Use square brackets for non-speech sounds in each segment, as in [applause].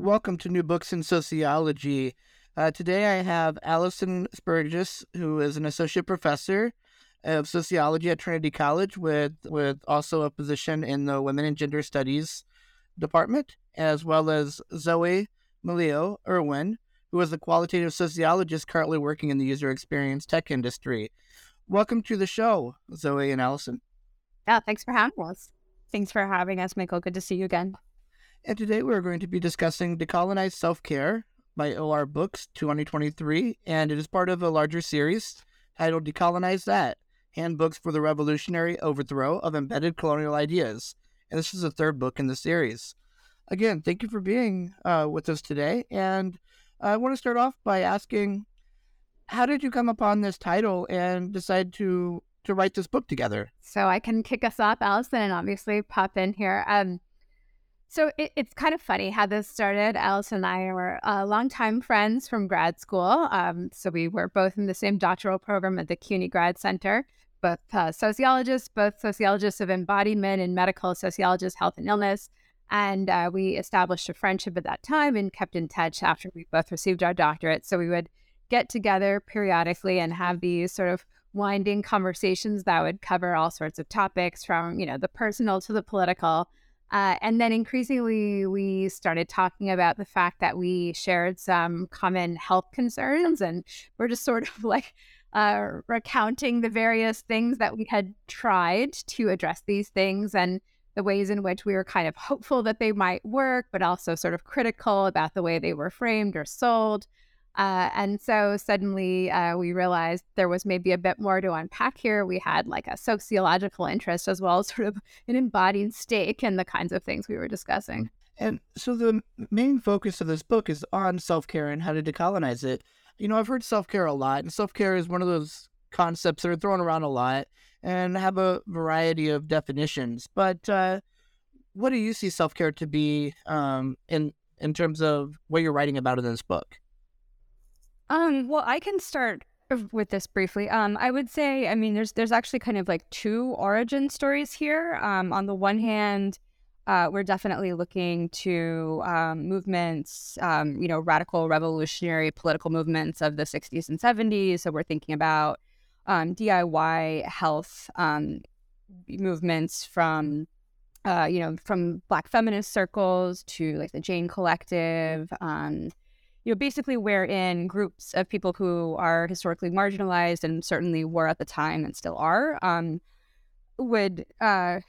Welcome to New Books in Sociology. Uh, today I have Alyson Spurgas, who is an associate professor of sociology at Trinity College, with with also a position in the Women and Gender Studies department, as well as Zoe Meleo Erwin, who is a qualitative sociologist currently working in the user experience tech industry. Welcome to the show, Zoe and Allison. Yeah, thanks for having us. Thanks for having us, Michael. Good to see you again. And today we're going to be discussing Decolonize Self Care by OR Books 2023, and it is part of a larger series titled Decolonize That Handbooks for the Revolutionary Overthrow of Embedded Colonial Ideas. And this is the third book in the series. Again, thank you for being uh, with us today. And I want to start off by asking how did you come upon this title and decide to to write this book together? So I can kick us off, Alyson, and obviously pop in here. Um, so it, it's kind of funny how this started. Alice and I were uh, longtime friends from grad school. Um, so we were both in the same doctoral program at the CUNY Grad Center, both uh, sociologists, both sociologists of embodiment and medical sociologists, health and illness. And uh, we established a friendship at that time and kept in touch after we both received our doctorate. So we would get together periodically and have these sort of winding conversations that would cover all sorts of topics from, you know, the personal to the political. Uh, and then increasingly, we started talking about the fact that we shared some common health concerns, and we're just sort of [laughs] like uh, recounting the various things that we had tried to address these things and the ways in which we were kind of hopeful that they might work, but also sort of critical about the way they were framed or sold. Uh, and so suddenly uh, we realized there was maybe a bit more to unpack here. We had like a sociological interest as well as [laughs] sort of an embodied stake in the kinds of things we were discussing. And so the main focus of this book is on self care and how to decolonize it. You know, I've heard self care a lot, and self care is one of those concepts that are thrown around a lot and have a variety of definitions. But uh, what do you see self care to be um, in in terms of what you're writing about in this book? Um, well, I can start with this briefly. Um, I would say, I mean, there's there's actually kind of like two origin stories here. Um, on the one hand, uh, we're definitely looking to um, movements, um, you know, radical revolutionary political movements of the 60s and 70s. So we're thinking about um, DIY health um, movements from, uh, you know, from Black feminist circles to like the Jane Collective. Um, you know, basically wherein groups of people who are historically marginalized and certainly were at the time and still are, um, would uh,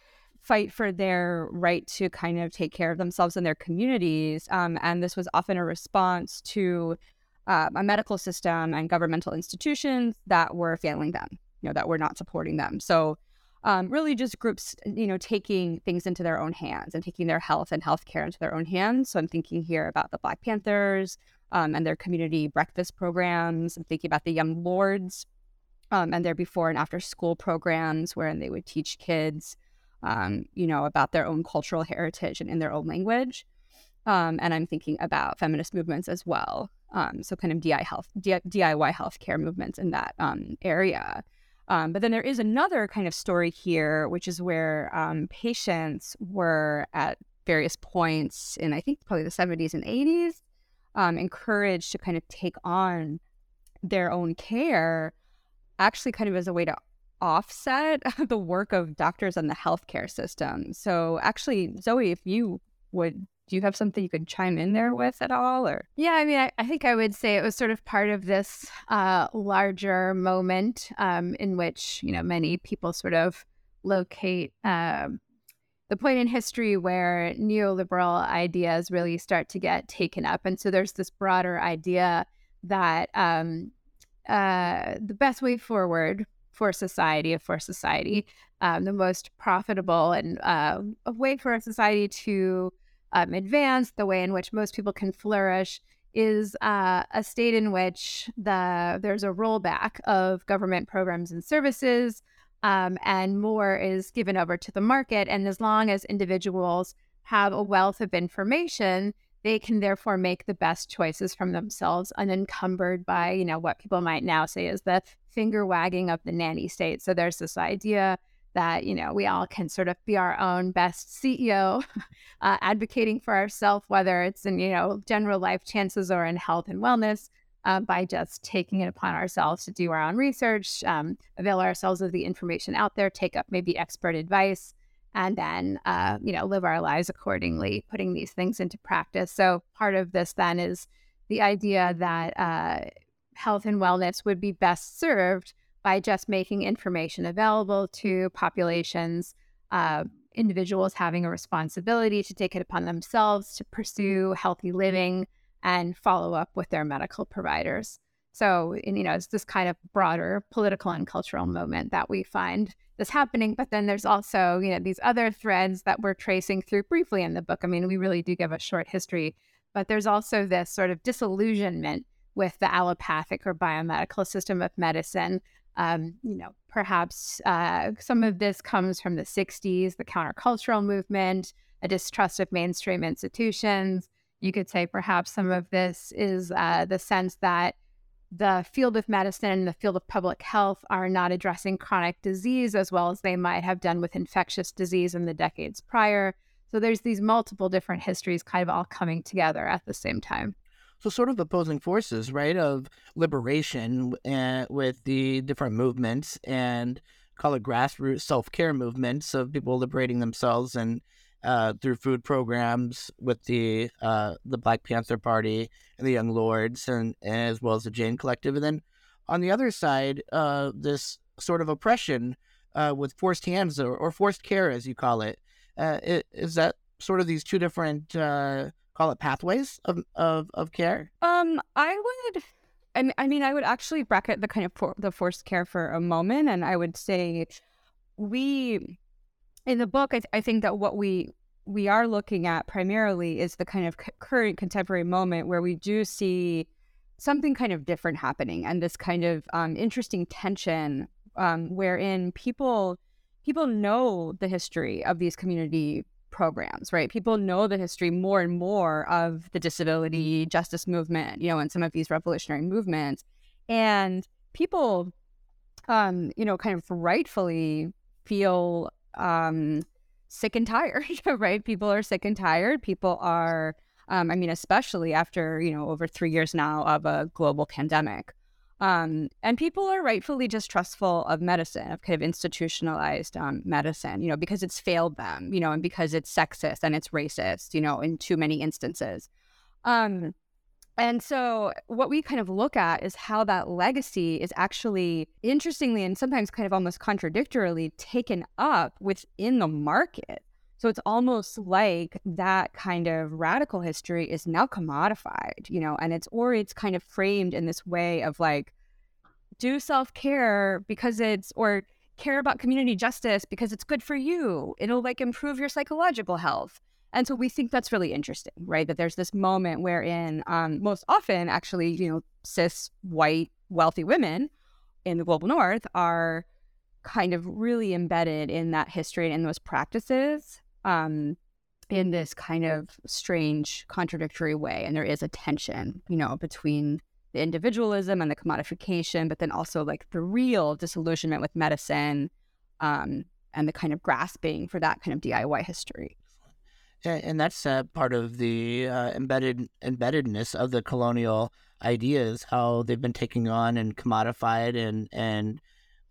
fight for their right to kind of take care of themselves and their communities. Um, and this was often a response to uh, a medical system and governmental institutions that were failing them, you know, that were not supporting them. So um, really just groups, you know, taking things into their own hands and taking their health and healthcare into their own hands. So I'm thinking here about the Black Panthers, um, and their community breakfast programs. I'm thinking about the Young Lords um, and their before and after school programs, wherein they would teach kids, um, you know, about their own cultural heritage and in their own language. Um, and I'm thinking about feminist movements as well. Um, so kind of DIY health, DIY healthcare movements in that um, area. but then there is another kind of story here, which is where patients were at various points in I think probably the 70s and 80s um, encouraged to kind of take on their own care, actually, kind of as a way to offset [laughs] the work of doctors and the healthcare system. So, actually, Zoe, if you would do you have something you could chime in there with at all or yeah i mean i, I think i would say it was sort of part of this uh, larger moment um, in which you know many people sort of locate um, the point in history where neoliberal ideas really start to get taken up and so there's this broader idea that um, uh, the best way forward for society, for society, um, the most profitable and uh, a way for a society to um, advance, the way in which most people can flourish, is uh, a state in which the there's a rollback of government programs and services, um, and more is given over to the market. And as long as individuals have a wealth of information, they can therefore make the best choices from themselves, unencumbered by you know what people might now say is the finger wagging of the nanny state. So there's this idea that you know we all can sort of be our own best CEO, [laughs] uh, advocating for ourselves, whether it's in you know general life chances or in health and wellness, uh, by just taking it upon ourselves to do our own research, um, avail ourselves of the information out there, take up maybe expert advice, and then uh, you know live our lives accordingly, putting these things into practice. So part of this then is the idea that uh, health and wellness would be best served by just making information available to populations, uh, individuals having a responsibility to take it upon themselves to pursue healthy living and follow up with their medical providers. So, and, you know, it's this kind of broader political and cultural moment that we find this happening. But then there's also, you know, these other threads that we're tracing through briefly in the book. I mean, we really do give a short history, but there's also this sort of disillusionment with the allopathic or biomedical system of medicine um, you know, perhaps uh, some of this comes from the 60s, the countercultural movement, a distrust of mainstream institutions. You could say perhaps some of this is uh, the sense that the field of medicine and the field of public health are not addressing chronic disease as well as they might have done with infectious disease in the decades prior. So there's these multiple different histories kind of all coming together at the same time. So, sort of opposing forces, right, of liberation uh, with the different movements and call it grassroots self care movements of people liberating themselves and uh, through food programs with the uh, the Black Panther Party and the Young Lords, and, and as well as the Jane Collective. And then on the other side, uh, this sort of oppression uh, with forced hands or, or, forced care, as you call it. Uh, it. Is that sort of these two different uh, call it pathways of of, of care? Um, I would. I mean, I would actually bracket the kind of for, the forced care for a moment, and I would say we in the book. I, th- I think that what we we are looking at primarily is the kind of c- current contemporary moment where we do see something kind of different happening, and this kind of um, interesting tension um, wherein people people know the history of these community programs, right? People know the history more and more of the disability justice movement, you know, and some of these revolutionary movements. And people, um, you know, kind of rightfully feel um, sick and tired, [laughs] right? People are sick and tired. People are, um, I mean, especially after, you know, over three years now of a global pandemic. Um, and people are rightfully distrustful of medicine, of kind of institutionalized um, medicine, you know, because it's failed them, you know, and because it's sexist and it's racist, you know, in too many instances. Um, and so, what we kind of look at is how that legacy is actually, interestingly and sometimes kind of almost contradictorily, taken up within the market. So it's almost like that kind of radical history is now commodified, you know, and it's or it's kind of framed in this way of like do self-care because it's or care about community justice because it's good for you. It'll like improve your psychological health. And so we think that's really interesting, right? That there's this moment wherein um, most often actually, you know, cis white wealthy women in the global north are kind of really embedded in that history and in those practices um, in this kind of strange, contradictory way. And there is a tension, you know, between the individualism and the commodification, but then also like the real disillusionment with medicine um, and the kind of grasping for that kind of DIY history. And that's uh, part of the uh, embedded embeddedness of the colonial ideas, how they've been taking on and commodified, and and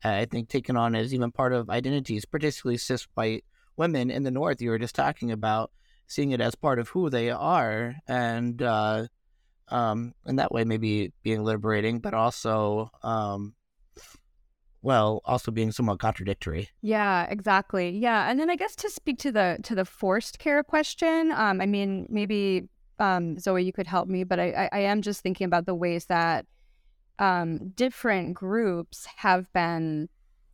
uh, I think taken on as even part of identities, particularly cis white women in the North you were just talking about. seeing it as part of who they are, and uh, um, in that way, maybe being liberating, but also, um, well, also being somewhat contradictory. Yeah, exactly. Yeah, and then I guess to speak to the to the forced care question, um, I mean, maybe um, Zoe, you could help me, but I, I, I am just thinking about the ways that um, different groups have been,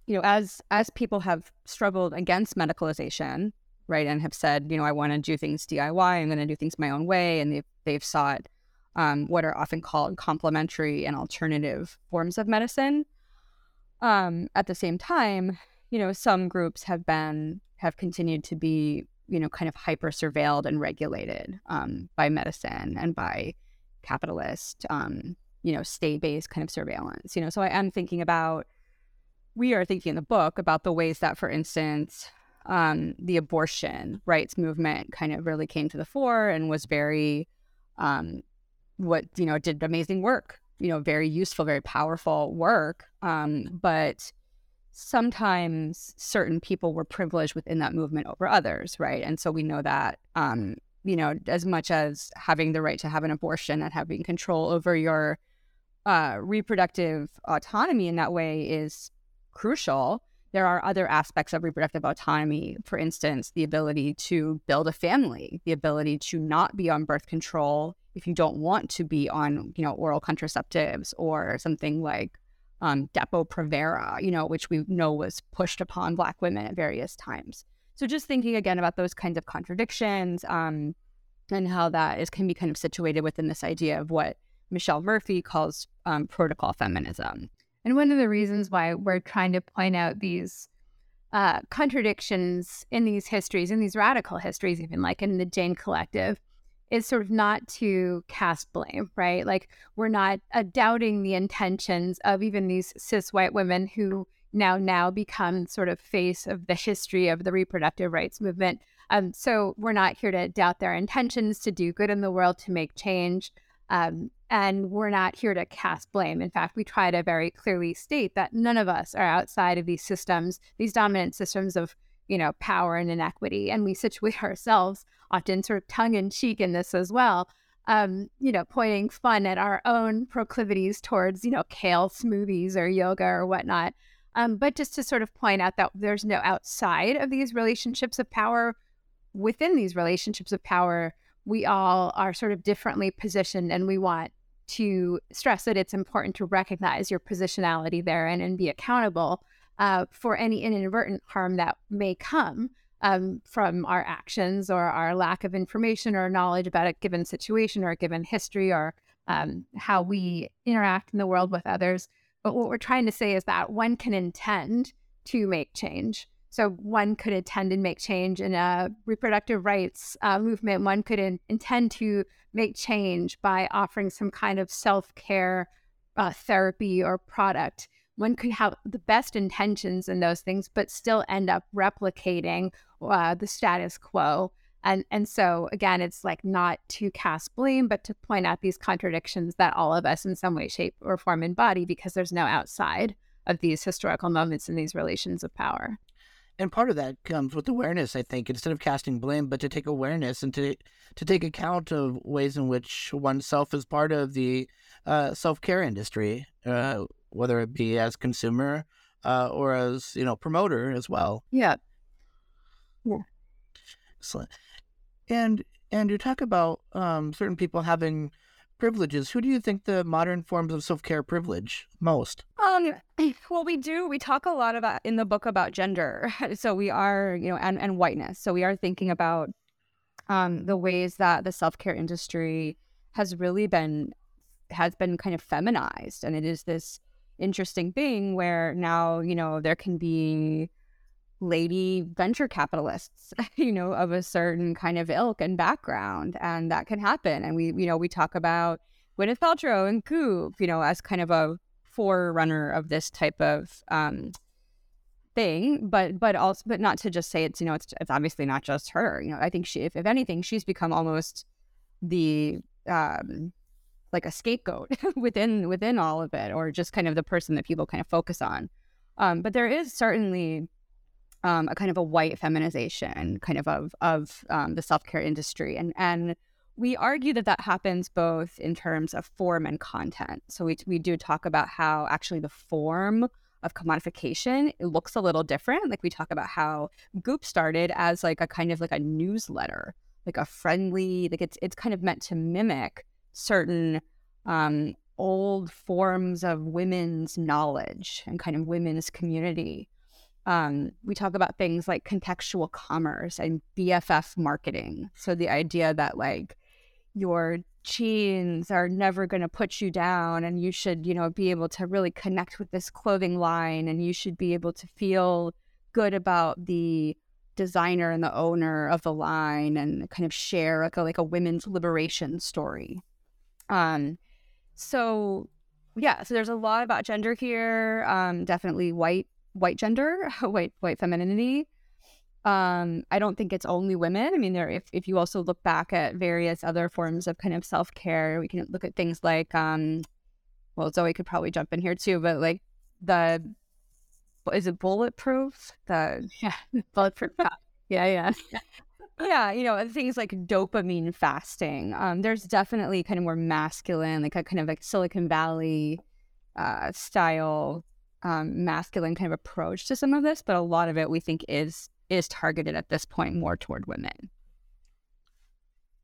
you know, as as people have struggled against medicalization, right, and have said, you know, I want to do things DIY, I'm going to do things my own way, and they've they've sought um, what are often called complementary and alternative forms of medicine. Um, at the same time, you know, some groups have been have continued to be, you know, kind of hyper surveilled and regulated um, by medicine and by capitalist, um, you know, state based kind of surveillance. You know, so I am thinking about. We are thinking in the book about the ways that, for instance, um, the abortion rights movement kind of really came to the fore and was very um, what you know did amazing work you know very useful very powerful work um, but sometimes certain people were privileged within that movement over others right? And so we know that um, you know as much as having the right to have an abortion and having control over your uh, reproductive autonomy in that way is crucial. There are other aspects of reproductive autonomy for instance the ability to build a family the ability to not be on birth control if you don't want to be on, you know, oral contraceptives or something like um, Depo-Provera, you know, which we know was pushed upon Black women at various times. So just thinking again about those kinds of contradictions um, and how that is can be kind of situated within this idea of what Michelle Murphy calls um, protocol feminism. And one of the reasons why we're trying to point out these uh, contradictions in these histories, in these radical histories, even like in the Jane Collective, is sort of not to cast blame, right? Like we're not uh, doubting the intentions of even these cis white women who now now become sort of face of the history of the reproductive rights movement. Um, so we're not here to doubt their intentions to do good in the world, to make change. Um, and we're not here to cast blame. In fact, we try to very clearly state that none of us are outside of these systems, these dominant systems of you know, power and inequity. And we situate [laughs] ourselves often sort of tongue in cheek in this as well. Um, you know, pointing fun at our own proclivities towards, you know, kale smoothies or yoga or whatnot. Um, but just to sort of point out that there's no outside of these relationships of power. Within these relationships of power, we all are sort of differently positioned, and we want to stress that it's important to recognize your positionality there and, and be accountable uh, for any inadvertent harm that may come um, from our actions or our lack of information or knowledge about a given situation or a given history or um, how we interact in the world with others. But what we're trying to say is that one can intend to make change. So one could intend and make change in a reproductive rights uh, movement. One could in- intend to make change by offering some kind of self care uh, therapy or product one could have the best intentions in those things, but still end up replicating uh, the status quo. And and so again, it's like not to cast blame, but to point out these contradictions that all of us, in some way, shape, or form, embody, because there's no outside of these historical moments and these relations of power. And part of that comes with awareness, I think, instead of casting blame, but to take awareness and to to take account of ways in which oneself is part of the uh, self care industry. Uh, whether it be as consumer uh, or as you know promoter as well. Yeah. Yeah. Excellent. And and you talk about um, certain people having privileges. Who do you think the modern forms of self care privilege most? Um. [clears throat] Well, we do. We talk a lot about in the book about gender. [laughs] So we are, you know, and and whiteness. So we are thinking about um the ways that the self care industry has really been has been kind of feminized, and it is this interesting thing where now, you know, there can be lady venture capitalists, [laughs] you know, of a certain kind of ilk and background. And that can happen. And we, you know, we talk about Gwyneth Paltrow and Goop, you know, as kind of a forerunner of this type of um, thing, but but also but not to just say it's you know it's it's obviously not just her. You know, I think she if, if anything she's become almost the um, like a scapegoat [laughs] within within all of it or just kind of the person that people kind of focus on um, but there is certainly um, a kind of a white feminization, kind of of of um, the self care industry, and and we argue that that happens both in terms of form and content. So we we do talk about how actually the form of commodification it looks a little different. Like we talk about how Goop started as like a kind of like a newsletter, like a friendly, like it's it's kind of meant to mimic certain um, old forms of women's knowledge and kind of women's community. Um, we talk about things like contextual commerce and BFF marketing. So the idea that like your jeans are never going to put you down and you should, you know, be able to really connect with this clothing line and you should be able to feel good about the designer and the owner of the line and kind of share like a, like a women's liberation story. Um, so yeah, so there's a lot about gender here. Um, definitely white white gender, [laughs] white white femininity. Um, I don't think it's only women. I mean, there if if you also look back at various other forms of kind of self care, we can look at things like um, well, Zoe could probably jump in here too, but like the is it bulletproof? The yeah, [laughs] bulletproof. yeah, yeah [laughs] yeah, you know, things like dopamine fasting. Um, there's definitely kind of more masculine, like a kind of like Silicon Valley uh, style, um, masculine kind of approach to some of this, but a lot of it we think is is targeted at this point more toward women.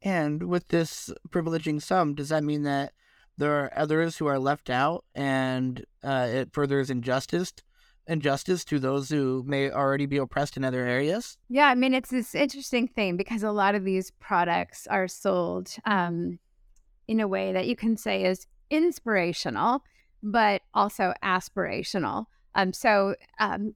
And with this privileging some, does that mean that there are others who are left out and uh, it furthers injustice injustice to those who may already be oppressed in other areas? Yeah, I mean, it's this interesting thing because a lot of these products are sold um, in a way that you can say is inspirational, but also aspirational. Um, so, um,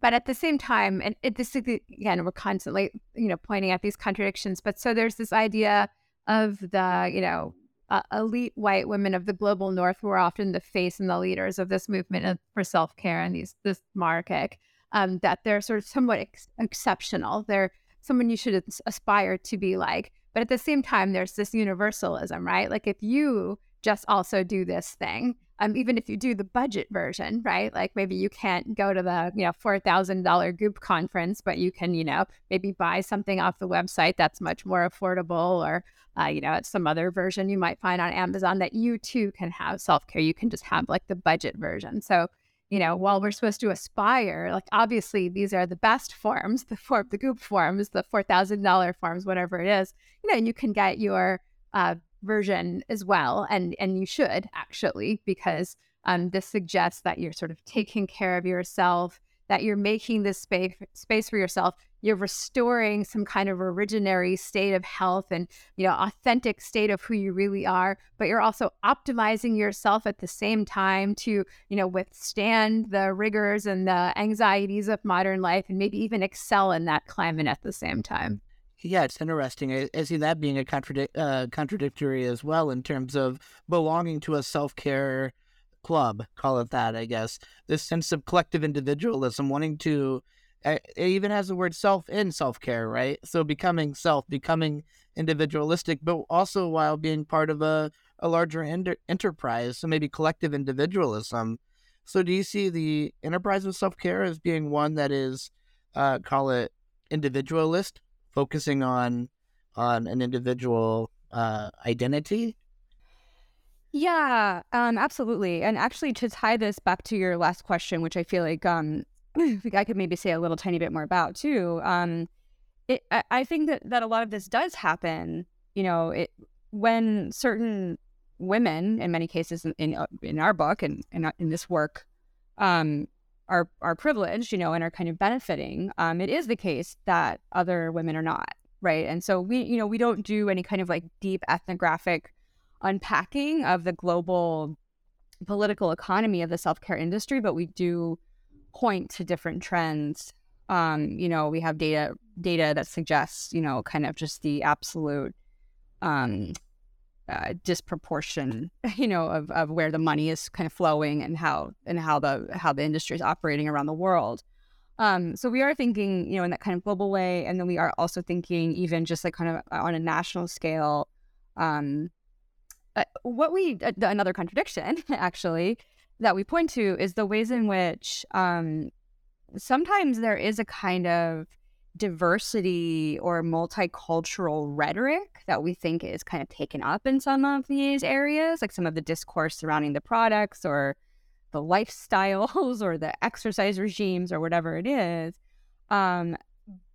but at the same time, and it, this again, we're constantly, you know, pointing at these contradictions. But so there's this idea of the, you know, uh, elite white women of the global north who are often the face and the leaders of this movement for self-care and these this market um, that they're sort of somewhat ex- exceptional. They're someone you should aspire to be like. But at the same time there's this universalism right? Like if you just also do this thing um, even if you do the budget version, right? Like maybe you can't go to the you know four thousand dollar Goop conference, but you can you know maybe buy something off the website that's much more affordable, or uh, you know, it's some other version you might find on Amazon that you too can have self care. You can just have like the budget version. So, you know, while we're supposed to aspire, like obviously these are the best [laughs] forms, the form, the Goop forms, the four thousand dollar forms, whatever it is. You know, you can get your uh, version as well, and and you should actually because um, this suggests that you're sort of taking care of yourself, that you're making this space space for yourself. You're restoring some kind of originary state of health and you know authentic state of who you really are but you're also optimizing yourself at the same time to you know withstand the rigors and the anxieties of modern life and maybe even excel in that climate at the same time yeah, it's interesting. I, I see that being a contradic- uh, contradictory as well in terms of belonging to a self care club, call it that, I guess. This sense of collective individualism, wanting to it even has the word self in self care, right? So becoming self, becoming individualistic, but also while being part of a, a larger enter- enterprise. So maybe collective individualism. So do you see the enterprise of self care as being one that is, uh, call it individualist, focusing on on an individual uh, identity? Yeah, um, absolutely. And actually, to tie this back to your last question, which I feel like um, [clears throat] I could maybe say a little tiny bit more about too. Um, it, I, I think that, that a lot of this does happen, you know, it, when certain women, in many cases in, in, uh, in our book and in, in this work, um, are, are privileged, you know, and are kind of benefiting, um, it is the case that other women are not, right? And so we, you know, we don't do any kind of like deep ethnographic unpacking of the global political economy of the self-care industry, but we do point to different trends. Um, you know, we have data data that suggests, you know, kind of just the absolute um, uh, disproportion, [laughs] you know, of, of where the money is kind of flowing and how and how the how the industry is operating around the world. Um, so we are thinking, you know, in that kind of global way, and then we are also thinking even just like kind of on a national scale. Um, uh, what we uh, another contradiction [laughs] actually that we point to is the ways in which um, sometimes there is a kind of diversity or multicultural rhetoric that we think is kind of taken up in some of these areas, like some of the discourse surrounding the products or the lifestyles [laughs] or the exercise regimes or whatever it is. Um,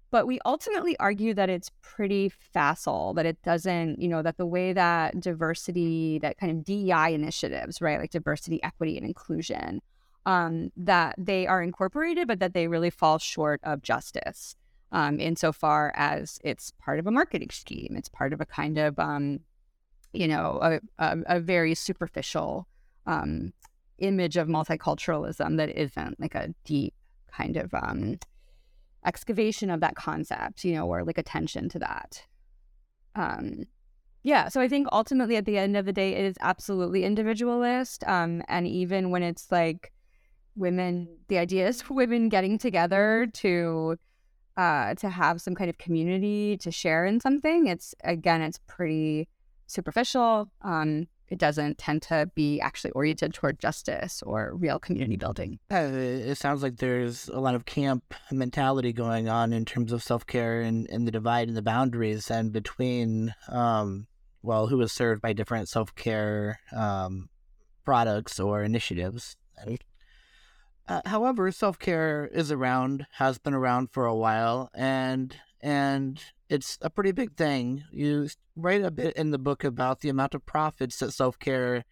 but we ultimately argue that it's pretty facile, that it doesn't, you know, that the way that diversity, that kind of DEI initiatives, right, like diversity, equity, and inclusion, um, that they are incorporated, but that they really fall short of justice um, insofar as it's part of a marketing scheme. It's part of a kind of, um, you know, a, a, a very superficial um, image of multiculturalism that isn't like a deep kind of um, excavation of that concept, you know, or like attention to that. Um, yeah, so I think ultimately at the end of the day, it is absolutely individualist. Um, and even when it's like women, the idea is [laughs] women getting together to uh, to have some kind of community to share in something. It's again, it's pretty superficial. Um, it doesn't tend to be actually oriented toward justice or real community building. It sounds like there's a lot of camp mentality going on in terms of self care and, and the divide and the boundaries and between, um, well, who is served by different self care um, products or initiatives. Uh, however, self care is around, has been around for a while, and and it's a pretty big thing. You write a bit in the book about the amount of profits that self care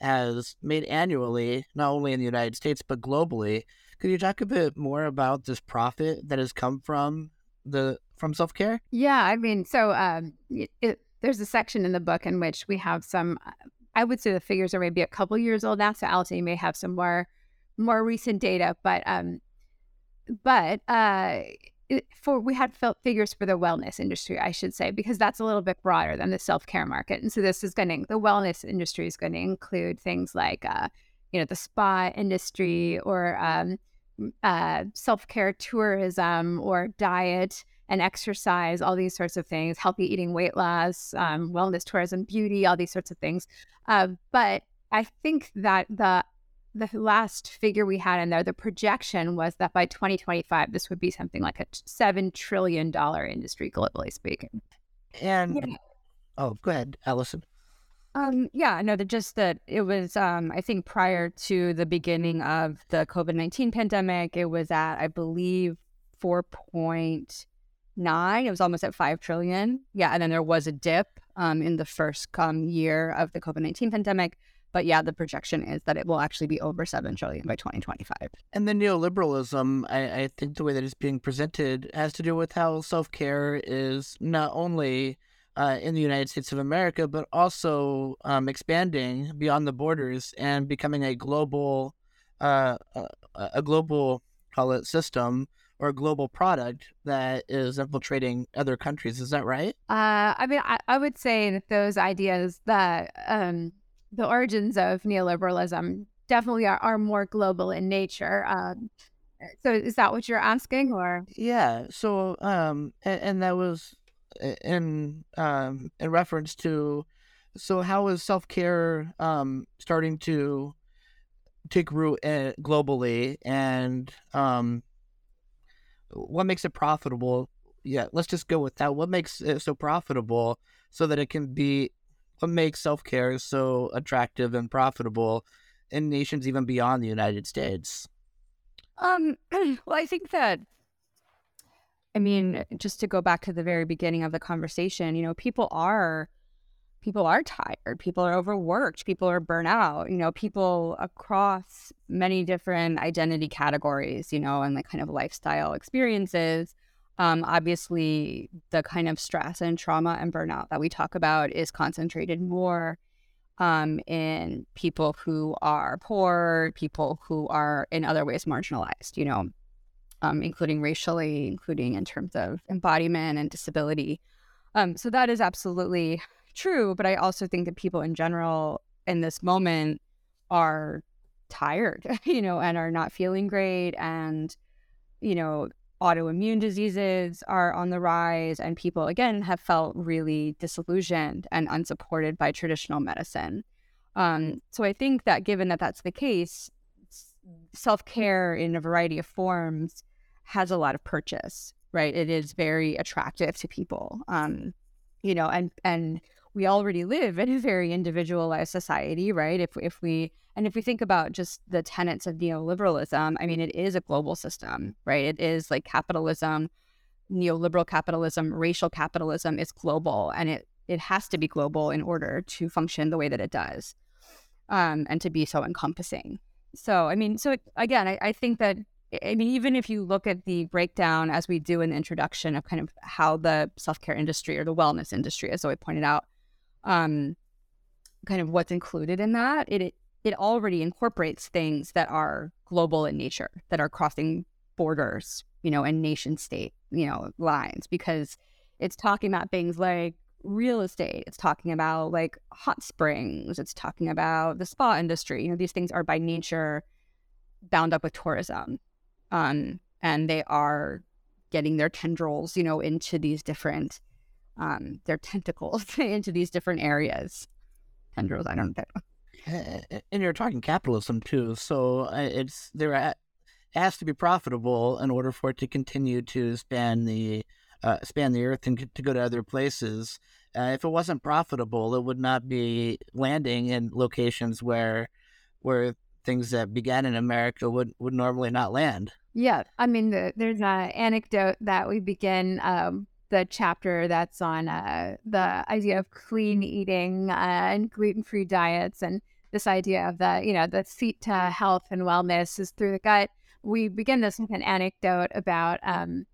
has made annually, not only in the United States but globally. Could you talk a bit more about this profit that has come from the from self care? Yeah, I mean, so um, it, there's a section in the book in which we have some. I would say the figures are maybe a couple years old now, so Alyson may have some more more recent data, but um, but uh, for we had figures for the wellness industry, I should say, because that's a little bit broader than the self care market, and so this is going to the wellness industry is going to include things like uh, you know the spa industry or um, uh, self care tourism or diet and exercise, all these sorts of things, healthy eating, weight loss, um, wellness tourism, beauty, all these sorts of things. Uh, but I think that the the last figure we had in there, the projection was that by 2025, this would be something like a $7 trillion industry, globally speaking. And, yeah. oh, go ahead, Alyson. Um, yeah, no, just that it was, um, I think prior to the beginning of the COVID 19 pandemic, it was at, I believe, 4.9. It was almost at 5 trillion. Yeah. And then there was a dip um, in the first um, year of the COVID 19 pandemic. But yeah, the projection is that it will actually be over 7 trillion by 2025. And the neoliberalism, I, I think the way that it's being presented has to do with how self care is not only uh, in the United States of America, but also um, expanding beyond the borders and becoming a global, uh, a, a global, call it system or a global product that is infiltrating other countries. Is that right? Uh, I mean, I, I would say that those ideas that um, the origins of neoliberalism definitely are, are more global in nature. Um, so is that what you're asking or? Yeah. So, um, and, and that was in, um, in reference to, so how is self-care, um, starting to take root uh, globally and, um, what makes it profitable? Yeah, let's just go with that. What makes it so profitable so that it can be what makes self care so attractive and profitable in nations even beyond the United States? Um, [clears throat] well, I think that, I mean, just to go back to the very beginning of the conversation, you know, people are people are tired people are overworked people are burnt out you know people across many different identity categories you know and like kind of lifestyle experiences um, obviously, the kind of stress and trauma and burnout that we talk about is concentrated more um, in people who are poor, people who are in other ways marginalized, you know, um, including racially, including in terms of embodiment and disability. Um, so that is absolutely true. But I also think that people in general in this moment are tired, [laughs] you know, and are not feeling great and, you know, autoimmune diseases are on the rise, and people, again, have felt really disillusioned and unsupported by traditional medicine. Um, so I think that given that that's the case, self care in a variety of forms has a lot of purchase, right? It is very attractive to people. Um, you know, and and we already live in a very individualized society, right? If if we and if we think about just the tenets of neoliberalism, I mean, it is a global system, right? It is like capitalism, neoliberal capitalism, racial capitalism is global, and it it has to be global in order to function the way that it does, um, and to be so encompassing. So, I mean, so again, I, I think that I mean, even if you look at the breakdown as we do in the introduction of kind of how the self care industry or the wellness industry, as Zoe pointed out, um, kind of what's included in that, it it already incorporates things that are global in nature, that are crossing borders, you know, and nation state, you know, lines, because it's talking about things like real estate, it's talking about like hot springs, it's talking about the spa industry. You know, these things are by nature bound up with tourism um, and they are getting their tendrils, you know, into these different, um, their [laughs] tentacles into these different areas. Tendrils, I don't know. And you're talking capitalism too, so uh, it's there it has to be profitable in order for it to continue to span the uh, span the earth and to go to other places. Uh, if it wasn't profitable, it would not be landing in locations where where things that began in America would would normally not land. Yeah, I mean, the, there's an anecdote that we begin um, the chapter that's on uh, the idea of clean eating uh, and gluten free diets, and this idea of the you know the seat to health and wellness is through the gut. We begin this with an anecdote about um,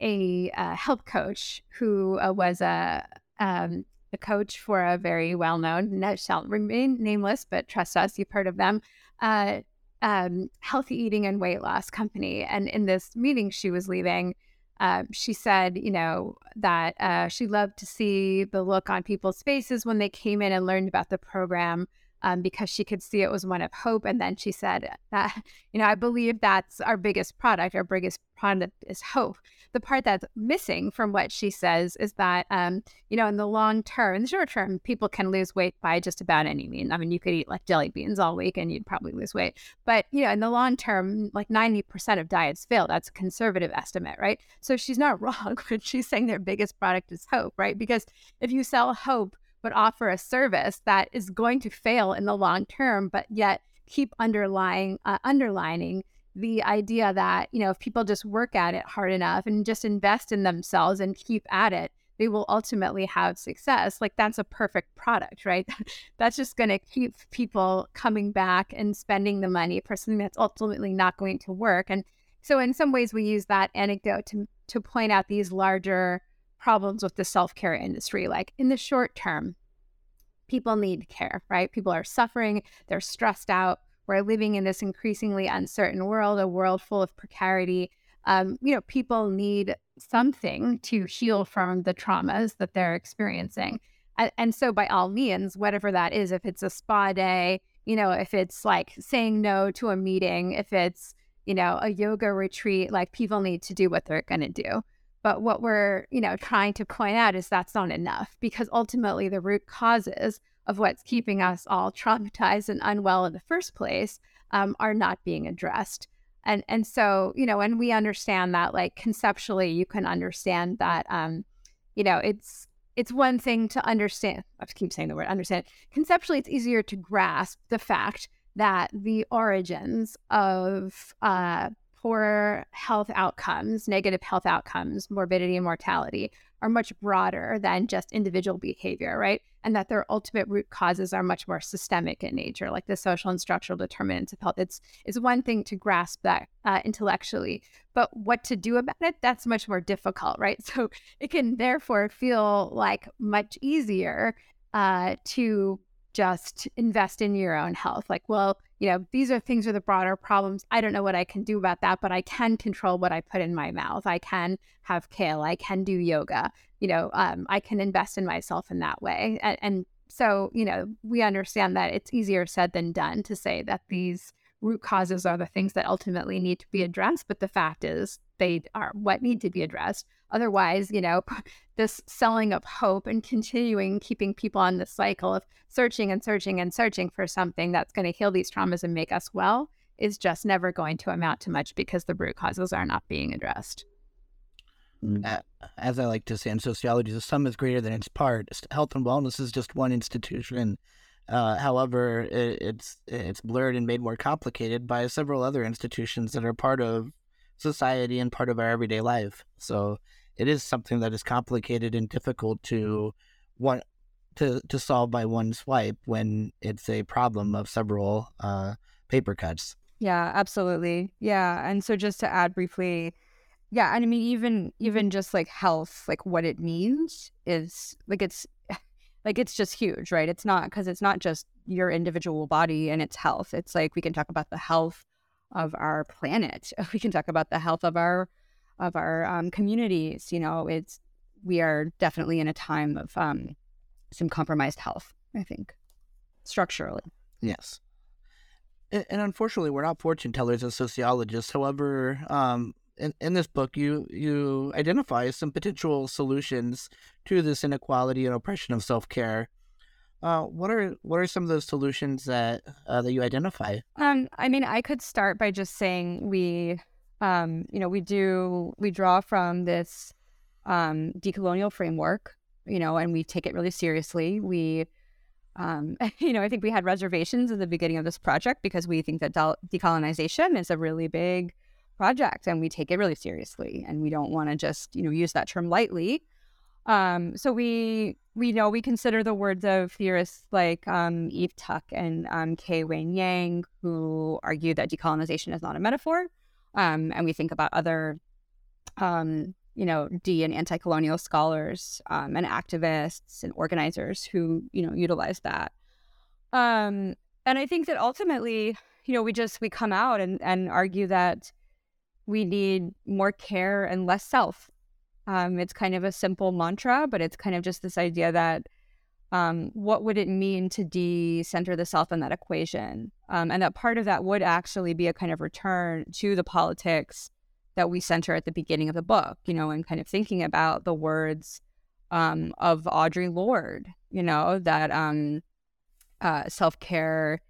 a, uh, health coach who uh, was a um, a coach for a very well known, shall remain nameless, but trust us, you've heard of them. Uh, um, healthy eating and weight loss company. And in this meeting she was leaving, uh, she said, you know, that uh, she loved to see the look on people's faces when they came in and learned about the program um, because she could see it was one of hope. And then she said that, [laughs] you know, I believe that's our biggest product. Our biggest product is hope the part that's missing from what she says is that, um, you know, in the long term, in the short term, people can lose weight by just about any means. I mean, you could eat like jelly beans all week and you'd probably lose weight. But, you know, in the long term, like 90% of diets fail. That's a conservative estimate, right? So she's not [laughs] wrong when she's saying their biggest product is hope, right? Because if you sell hope, but offer a service that is going to fail in the long term, but yet keep underlying uh, underlining the idea that, you know, if people just work at it hard enough and just invest in themselves and keep at it, they will ultimately have success. Like that's a perfect product, right? [laughs] that's just going to keep people coming back and spending the money for something that's ultimately not going to work. And so, in some ways, we use that anecdote to, to point out these larger problems with the self care industry. Like in the short term, people need care, right? People are suffering, they're stressed out we're living in this increasingly uncertain world, a world full of precarity. Um, you know, people need something to heal from the traumas that they're experiencing. And, and so, by all means, whatever that is, if it's a spa day, you know, if it's like saying no to a meeting, if it's, you know, a yoga retreat, like people need to do what they're going to do. But what we're, you know, trying to point out is that's not enough because ultimately the root causes of what's keeping us all traumatized and unwell in the first place um, are not being addressed. And and so you know, and we understand that like conceptually, you can understand that um, you know it's it's one thing to understand. I keep saying the word understand. Conceptually, it's easier to grasp the fact that the origins of uh, poor health outcomes, negative health outcomes, morbidity and mortality are much broader than just individual behavior, right? And that their ultimate root causes are much more systemic in nature, like the social and structural determinants of health. It's it's one thing to grasp that uh, intellectually, but what to do about it, that's much more difficult, right? [laughs] So it can therefore feel like much easier uh, to just invest in your own health. Like, well, you know, these are things are the broader problems. I don't know what I can do about that, but I can control what I put in my mouth. I can have kale. I can do yoga. You know, um, I can invest in myself in that way. And, and so, you know, we understand that it's easier said than done to say that these root causes are the things that ultimately need to be addressed. But the fact is, they are what need to be addressed. Otherwise, you know, [laughs] this selling of hope and continuing keeping people on the cycle of searching and searching and searching for something that's going to heal these traumas and make us well is just never going to amount to much because the root causes are not being addressed. Mm. As I like to say in sociology, the sum is greater than its part. Health and wellness is just one institution. Uh, however, it, it's it's blurred and made more complicated by several other institutions that are part of society and part of our everyday life. So it is something that is complicated and difficult to one to to solve by one swipe when it's a problem of several uh, paper cuts. Yeah, absolutely. Yeah, and so just to add briefly, yeah, and I mean even even just like health, like what it means is like it's like it's just huge, right? It's not because it's not just your individual body and its health. It's like we can talk about the health of our planet. [laughs] We can talk about the health of our of our um, communities. You know, it's we are definitely in a time of um, some compromised health. I think structurally. Yes. And, unfortunately, we're not fortune tellers as sociologists. However, um, in, in this book, you you identify some potential solutions to this inequality and oppression of self care. Uh, what are what are some of those solutions that uh, that you identify? Um, I mean, I could start by just saying we, um, you know, we do we draw from this um, decolonial framework, you know, and we take it really seriously. We, um, [laughs] you know, I think we had reservations at the beginning of this project because we think that de- decolonization is a really big project and we take it really seriously and we don't want to just you know use that term lightly um, so we we know we consider the words of theorists like um, Eve Tuck and um, K. Wayne Yang, who argue that decolonization is not a metaphor, um, and we think about other, um, you know, de and anti-colonial scholars um, and activists and organizers who you know utilize that. Um, and I think that ultimately, you know, we just we come out and and argue that we need more care and less self. Um, it's kind of a simple mantra, but it's kind of just this idea that um, what would it mean to de-center the self in that equation? Um, and that part of that would actually be a kind of return to the politics that we center at the beginning of the book, you know, and kind of thinking about the words um, of Audre Lorde, you know, that um, uh, self care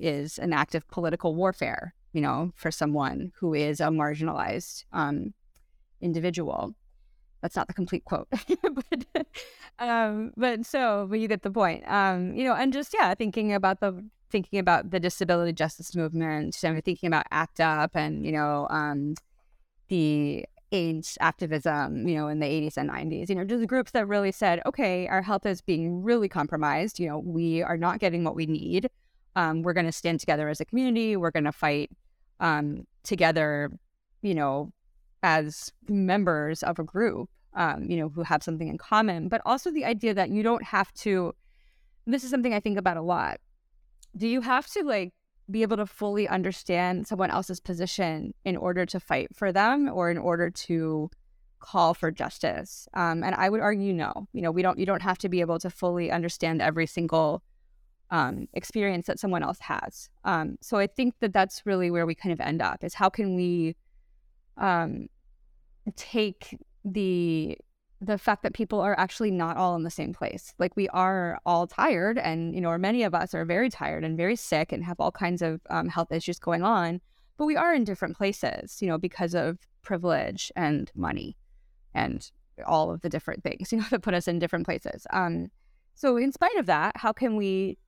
is an act of political warfare you know, for someone who is a marginalized um, individual. That's not the complete quote, [laughs] but um, but so but you get the point. Um, you know, and just yeah, thinking about the thinking about the disability justice movement, and thinking about ACT UP and you know um, the AIDS activism, you know, in the 80s and 90s, you know, just groups that really said, okay, our health is being really compromised. You know, we are not getting what we need. Um, we're going to stand together as a community. We're going to fight um, together, you know, as members of a group, um, you know, who have something in common, but also the idea that you don't have to. This is something I think about a lot. Do you have to like be able to fully understand someone else's position in order to fight for them or in order to call for justice? Um, and I would argue no. You know, we don't. You don't have to be able to fully understand every single um, experience that someone else has. Um, so I think that that's really where we kind of end up is how can we um, take the the fact that people are actually not all in the same place. Like we are all tired, and you know, or many of us are very tired and very sick and have all kinds of um, health issues going on. But we are in different places, you know, because of privilege and money, and all of the different things, [laughs] you know, that put us in different places. Um, so, in spite of that, how can we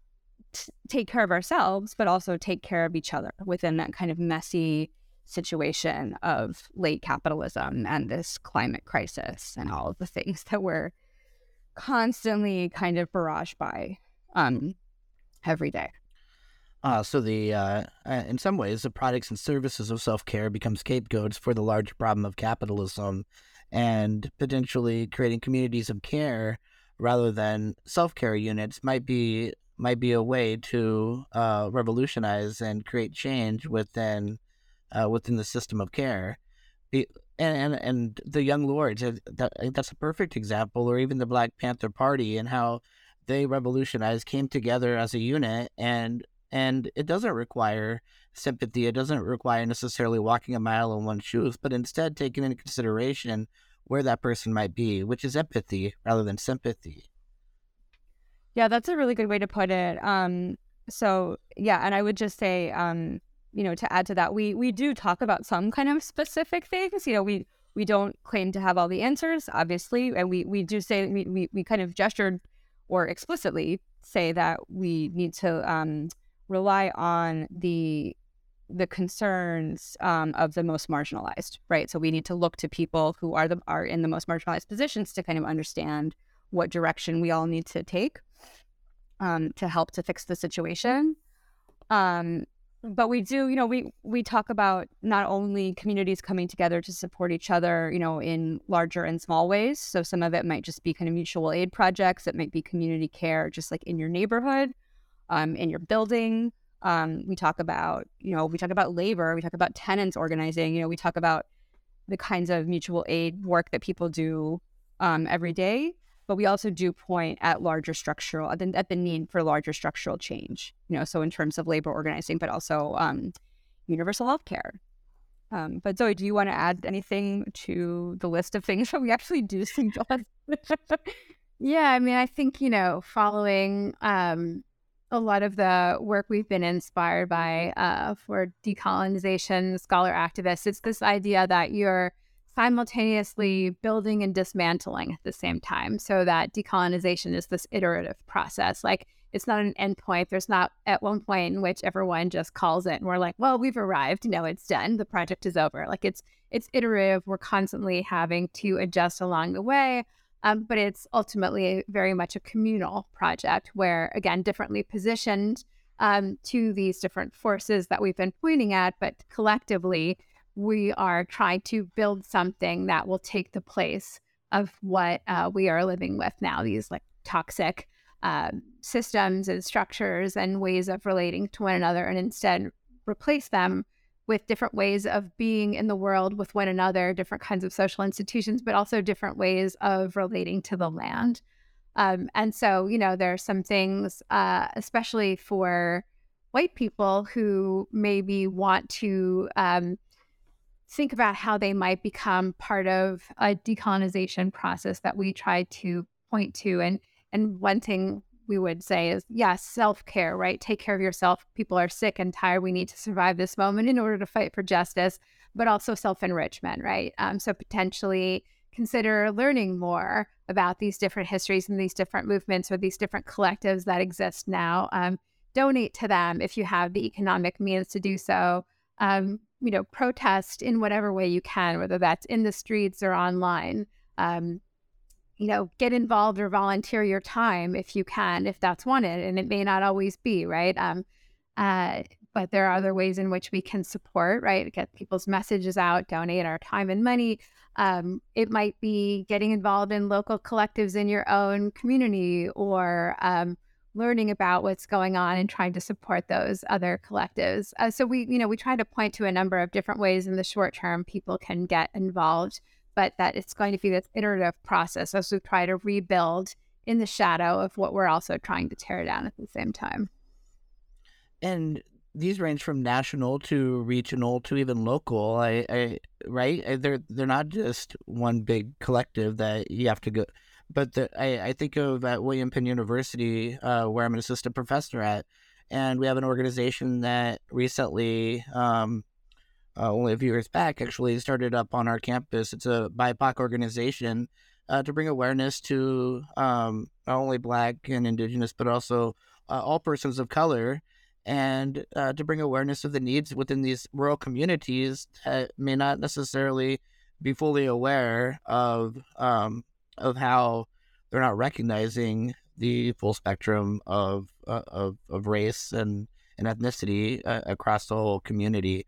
take care of ourselves, but also take care of each other within that kind of messy situation of late capitalism and this climate crisis and all of the things that we're constantly kind of barraged by um, every day. Uh, so the uh, uh, in some ways the products and services of self-care become scapegoats for the larger problem of capitalism and potentially creating communities of care rather than self-care units might be might be a way to uh, revolutionize and create change within uh, within the system of care. and, and and the Young Lords, that, that's a perfect example, or even the Black Panther Party and how they revolutionized, came together as a unit, and and it doesn't require sympathy. It doesn't require necessarily walking a mile in one's shoes, but instead taking into consideration where that person might be, which is empathy rather than sympathy. Yeah, that's a really good way to put it. Um, so yeah, and I would just say, um, you know, to add to that, we we do talk about some kind of specific things. You know, we we don't claim to have all the answers, obviously, and we we do say we we, we kind of gestured or explicitly say that we need to um, rely on the the concerns um, of the most marginalized, right? So we need to look to people who are the are in the most marginalized positions to kind of understand what direction we all need to take um, to help to fix the situation. Um, but we do, you know, we we talk about not only communities coming together to support each other, you know, in larger and small ways. So some of it might just be kind of mutual aid projects. It might be community care, just like in your neighborhood, um, in your building. Um, we talk about, you know, we talk about labor. We talk about tenants organizing. You know, we talk about the kinds of mutual aid work that people do um, every day but we also do point at larger structural at the, at the need for larger structural change you know so in terms of labor organizing but also um, universal health care um, but zoe do you want to add anything to the list of things [laughs] that we actually do think yeah i mean i think you know following um, a lot of the work we've been inspired by uh, for decolonization scholar activists it's this idea that you're simultaneously building and dismantling at the same time so that decolonization is this iterative process. Like it's not an endpoint. There's not at one point in which everyone just calls it and we're like well we've arrived. You know it's done. The project is over. Like it's it's iterative. We're constantly having to adjust along the way um, but it's ultimately very much a communal project where again differently positioned um, to these different forces that we've been pointing at but collectively we are trying to build something that will take the place of what uh, we are living with now these like toxic uh, systems and structures and ways of relating to one another and instead replace them with different ways of being in the world with one another different kinds of social institutions but also different ways of relating to the land. Um, and so you know there are some things uh, especially for white people who maybe want to um, think about how they might become part of a decolonization process that we try to point to. And and one thing we would say is yes, self-care, right? Take care of yourself. People are sick and tired. We need to survive this moment in order to fight for justice, but also self-enrichment, right? Um, so potentially consider learning more about these different histories and these different movements or these different collectives that exist now. Um, donate to them if you have the economic means to do so. Um, you know, protest in whatever way you can, whether that's in the streets or online. Um, you know, get involved or volunteer your time if you can, if that's wanted. And it may not always be, right? Um, uh, but there are other ways in which we can support, right? Get people's messages out, donate our time and money. Um, it might be getting involved in local collectives in your own community or um, learning about what's going on and trying to support those other collectives. Uh, so we, you know, we try to point to a number of different ways in the short term people can get involved, but that it's going to be this iterative process as we try to rebuild in the shadow of what we're also trying to tear down at the same time. And these range from national to regional to even local. I, I right? They're they're not just one big collective that you have to go but the, I, I think of at William Penn University, uh, where I'm an assistant professor at, and we have an organization that recently, um, uh, only a few years back, actually started up on our campus. It's a BIPOC organization uh, to bring awareness to um, not only Black and Indigenous, but also uh, all persons of color, and uh, to bring awareness of the needs within these rural communities that may not necessarily be fully aware of um, of how they're not recognizing the full spectrum of uh, of, of race and, and ethnicity uh, across the whole community.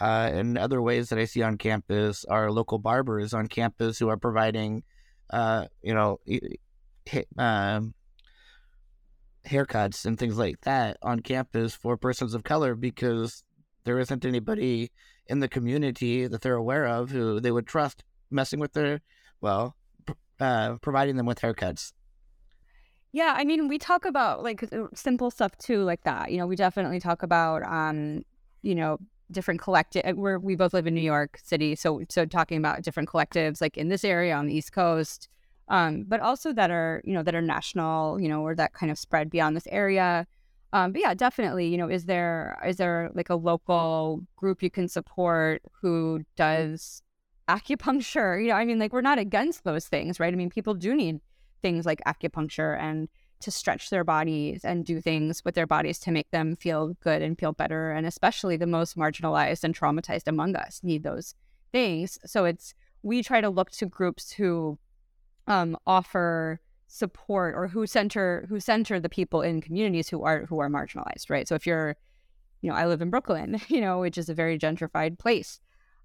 Uh, and other ways that I see on campus are local barbers on campus who are providing, uh, you know, um, haircuts and things like that on campus for persons of color because there isn't anybody in the community that they're aware of who they would trust messing with their, well, uh, providing them with haircuts. Yeah, I mean, we talk about like uh, simple stuff too, like that. You know, we definitely talk about, um, you know, different collective. Uh, where we both live in New York City, so so talking about different collectives, like in this area on the East Coast, um, but also that are you know that are national, you know, or that kind of spread beyond this area. Um, but yeah, definitely, you know, is there is there like a local group you can support who does acupuncture? You know, I mean, like we're not against those things, right? I mean, people do need things like acupuncture and to stretch their bodies and do things with their bodies to make them feel good and feel better. And especially the most marginalized and traumatized among us need those things. So it's we try to look to groups who um, offer support or who center who center the people in communities who are who are marginalized right so if you're you know i live in brooklyn [laughs] you know which is a very gentrified place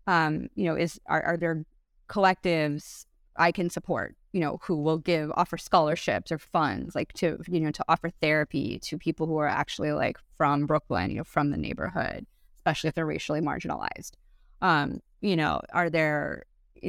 um you know is are, are there collectives i can support you know who will give offer scholarships or funds like to you know to offer therapy to people who are actually like from brooklyn you know from the neighborhood especially if they're racially marginalized um you know are there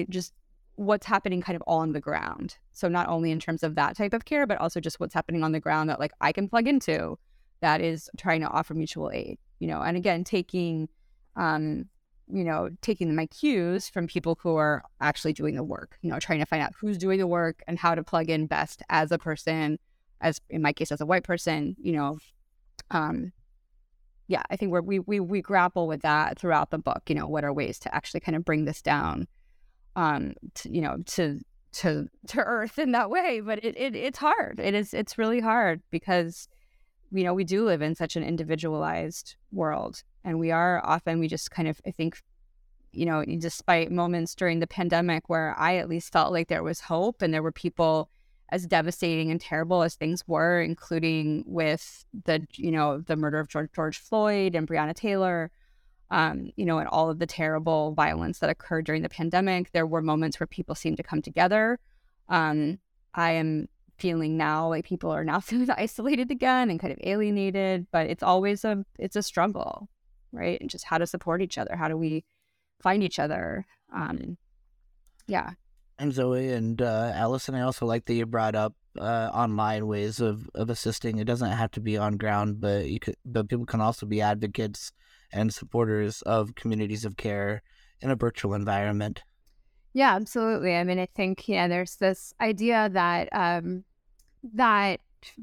just what's happening kind of on the ground. So not only in terms of that type of care, but also just what's happening on the ground that like I can plug into that is trying to offer mutual aid, you know, and again, taking, um, you know, taking my cues from people who are actually doing the work, you know, trying to find out who's doing the work and how to plug in best as a person, as in my case, as a white person, you know, um, yeah, I think we we we grapple with that throughout the book. You know, what are ways to actually kind of bring this down um, to, you know, to to to earth in that way. But it, it it's hard. It is it's really hard because you know we do live in such an individualized world, and we are often we just kind of I think you know despite moments during the pandemic where I at least felt like there was hope and there were people as devastating and terrible as things were, including with the you know the murder of George, George Floyd and Breonna Taylor um, you know, and all of the terrible violence that occurred during the pandemic, there were moments where people seemed to come together. Um, I am feeling now like people are now [laughs] feeling isolated again and kind of alienated, but it's always a it's a struggle, right? And just how to support each other. How do we find each other? Um, yeah. And Zoe and uh, Alyson, I also like that you brought up uh, online ways of, of assisting. It doesn't have to be on ground, but you could, but people can also be advocates and supporters of communities of care in a virtual environment. Yeah, absolutely. I mean, I think yeah, there's this idea that um, that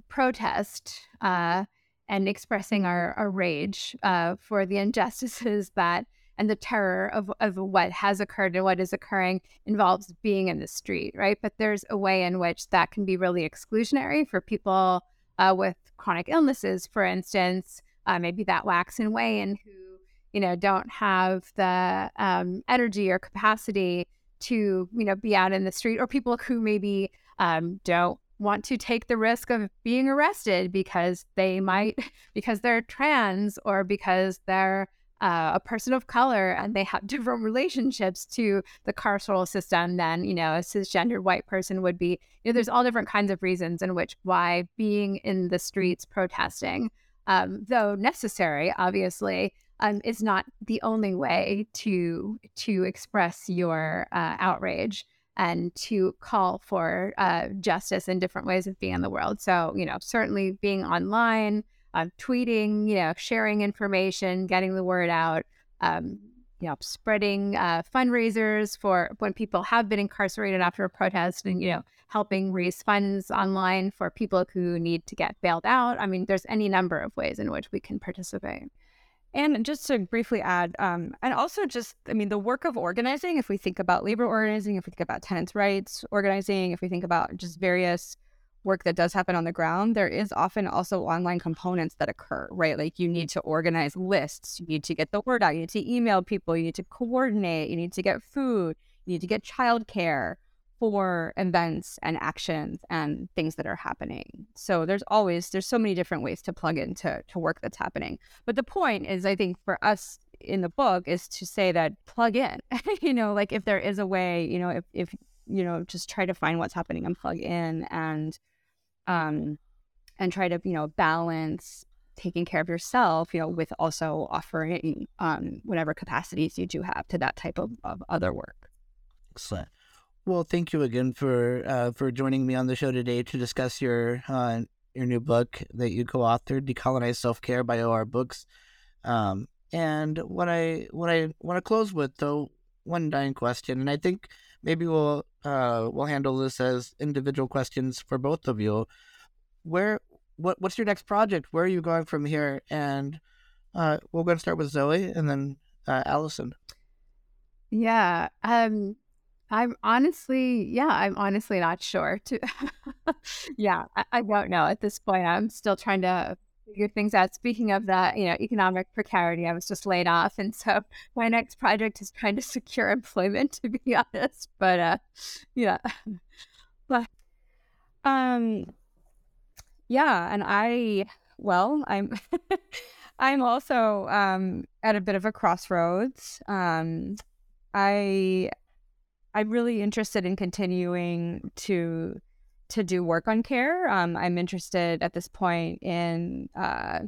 protest uh, and expressing our, our rage uh, for the injustices [laughs] that and the terror of, of what has occurred and what is occurring involves being in the street, right? But there's a way in which that can be really exclusionary for people uh, with chronic illnesses, for instance, uh, maybe that wax and who you know don't have the um, energy or capacity to you know be out in the street or people who maybe um, don't want to take the risk of being arrested because they might [laughs] because they're trans or because they're uh, a person of color and they have [laughs] different relationships to the carceral system than you know a cisgendered white person would be. You know there's all different kinds of reasons in which why being in the streets protesting um, though necessary, obviously, um, is not the only way to to express your uh, outrage and to call for uh, justice in different ways of being in the world. So, you know, certainly being online, uh, tweeting, you know, sharing information, getting the word out, um, you know, spreading uh, fundraisers for when people have been incarcerated after a protest and, you know, helping raise funds online for people who need to get bailed out. I mean, there's any number of ways in which we can participate. And just to briefly add, um, and also just, I mean, the work of organizing, if we think about labor organizing, if we think about tenants' rights organizing, if we think about just various work that does happen on the ground, there is often also online components that occur, right? Like you need to organize lists, you need to get the word out, you need to email people, you need to coordinate, you need to get food, you need to get childcare for events and actions and things that are happening. So there's always there's so many different ways to plug into to work that's happening. But the point is I think for us in the book is to say that plug in. [laughs] you know, like if there is a way, you know, if if you know, just try to find what's happening and plug in and um, and try to you know balance taking care of yourself, you know, with also offering um, whatever capacities you do have to that type of, of other work. Excellent. Well, thank you again for uh, for joining me on the show today to discuss your uh, your new book that you co-authored, "Decolonize Self Care" by OR Books. Um, and what I what I want to close with though one dying question, and I think maybe we'll uh, we'll handle this as individual questions for both of you. Where what what's your next project? Where are you going from here? And uh, we're going to start with Zoe and then uh, Alyson. Yeah. Um, I'm honestly, yeah, I'm honestly not sure. To, [laughs] yeah, I, I don't know at this point. I'm still trying to figure things out. Speaking of that, you know, economic precarity, I was just laid off, and so [laughs] my next project is trying to secure employment. To be [laughs] honest, but uh, yeah, but um, yeah, and I, well, I'm. I'm also um, at a bit of a crossroads. Um, I I'm really interested in continuing to to do work on care. Um, I'm interested at this point in uh,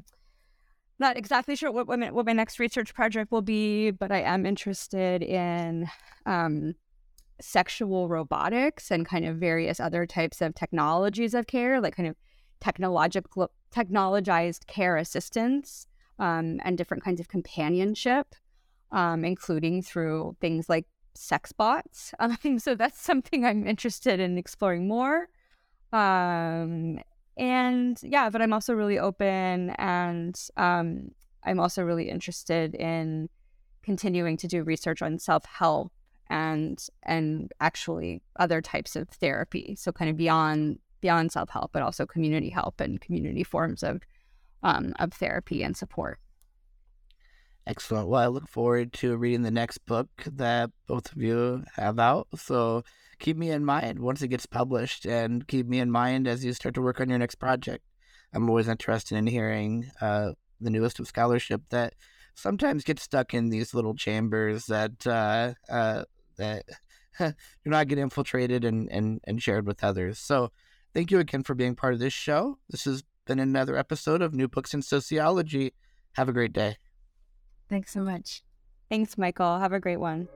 not exactly sure what, what my, what my next research project will be, but I am interested in um, sexual robotics and kind of various other types of technologies of care, like kind of technological technologized care assistance um, and different kinds of companionship, um, including through things like sex bots. [laughs] Um, so that's something I'm interested in exploring more. Um, and yeah, but I'm also really open and um, I'm also really interested in continuing to do research on self-help and and actually other types of therapy. So kind of beyond beyond self-help, but also community help and community forms of um, of therapy and support. Excellent. Well, I look forward to reading the next book that both of you have out. So keep me in mind once it gets published and keep me in mind as you start to work on your next project. I'm always interested in hearing uh, the newest of scholarship that sometimes gets stuck in these little chambers that uh, uh, that [laughs] do not get infiltrated and, and, and shared with others. So thank you again for being part of this show. This has been another episode of New Books in Sociology. Have a great day. Thanks so much. Thanks, Michael. Have a great one.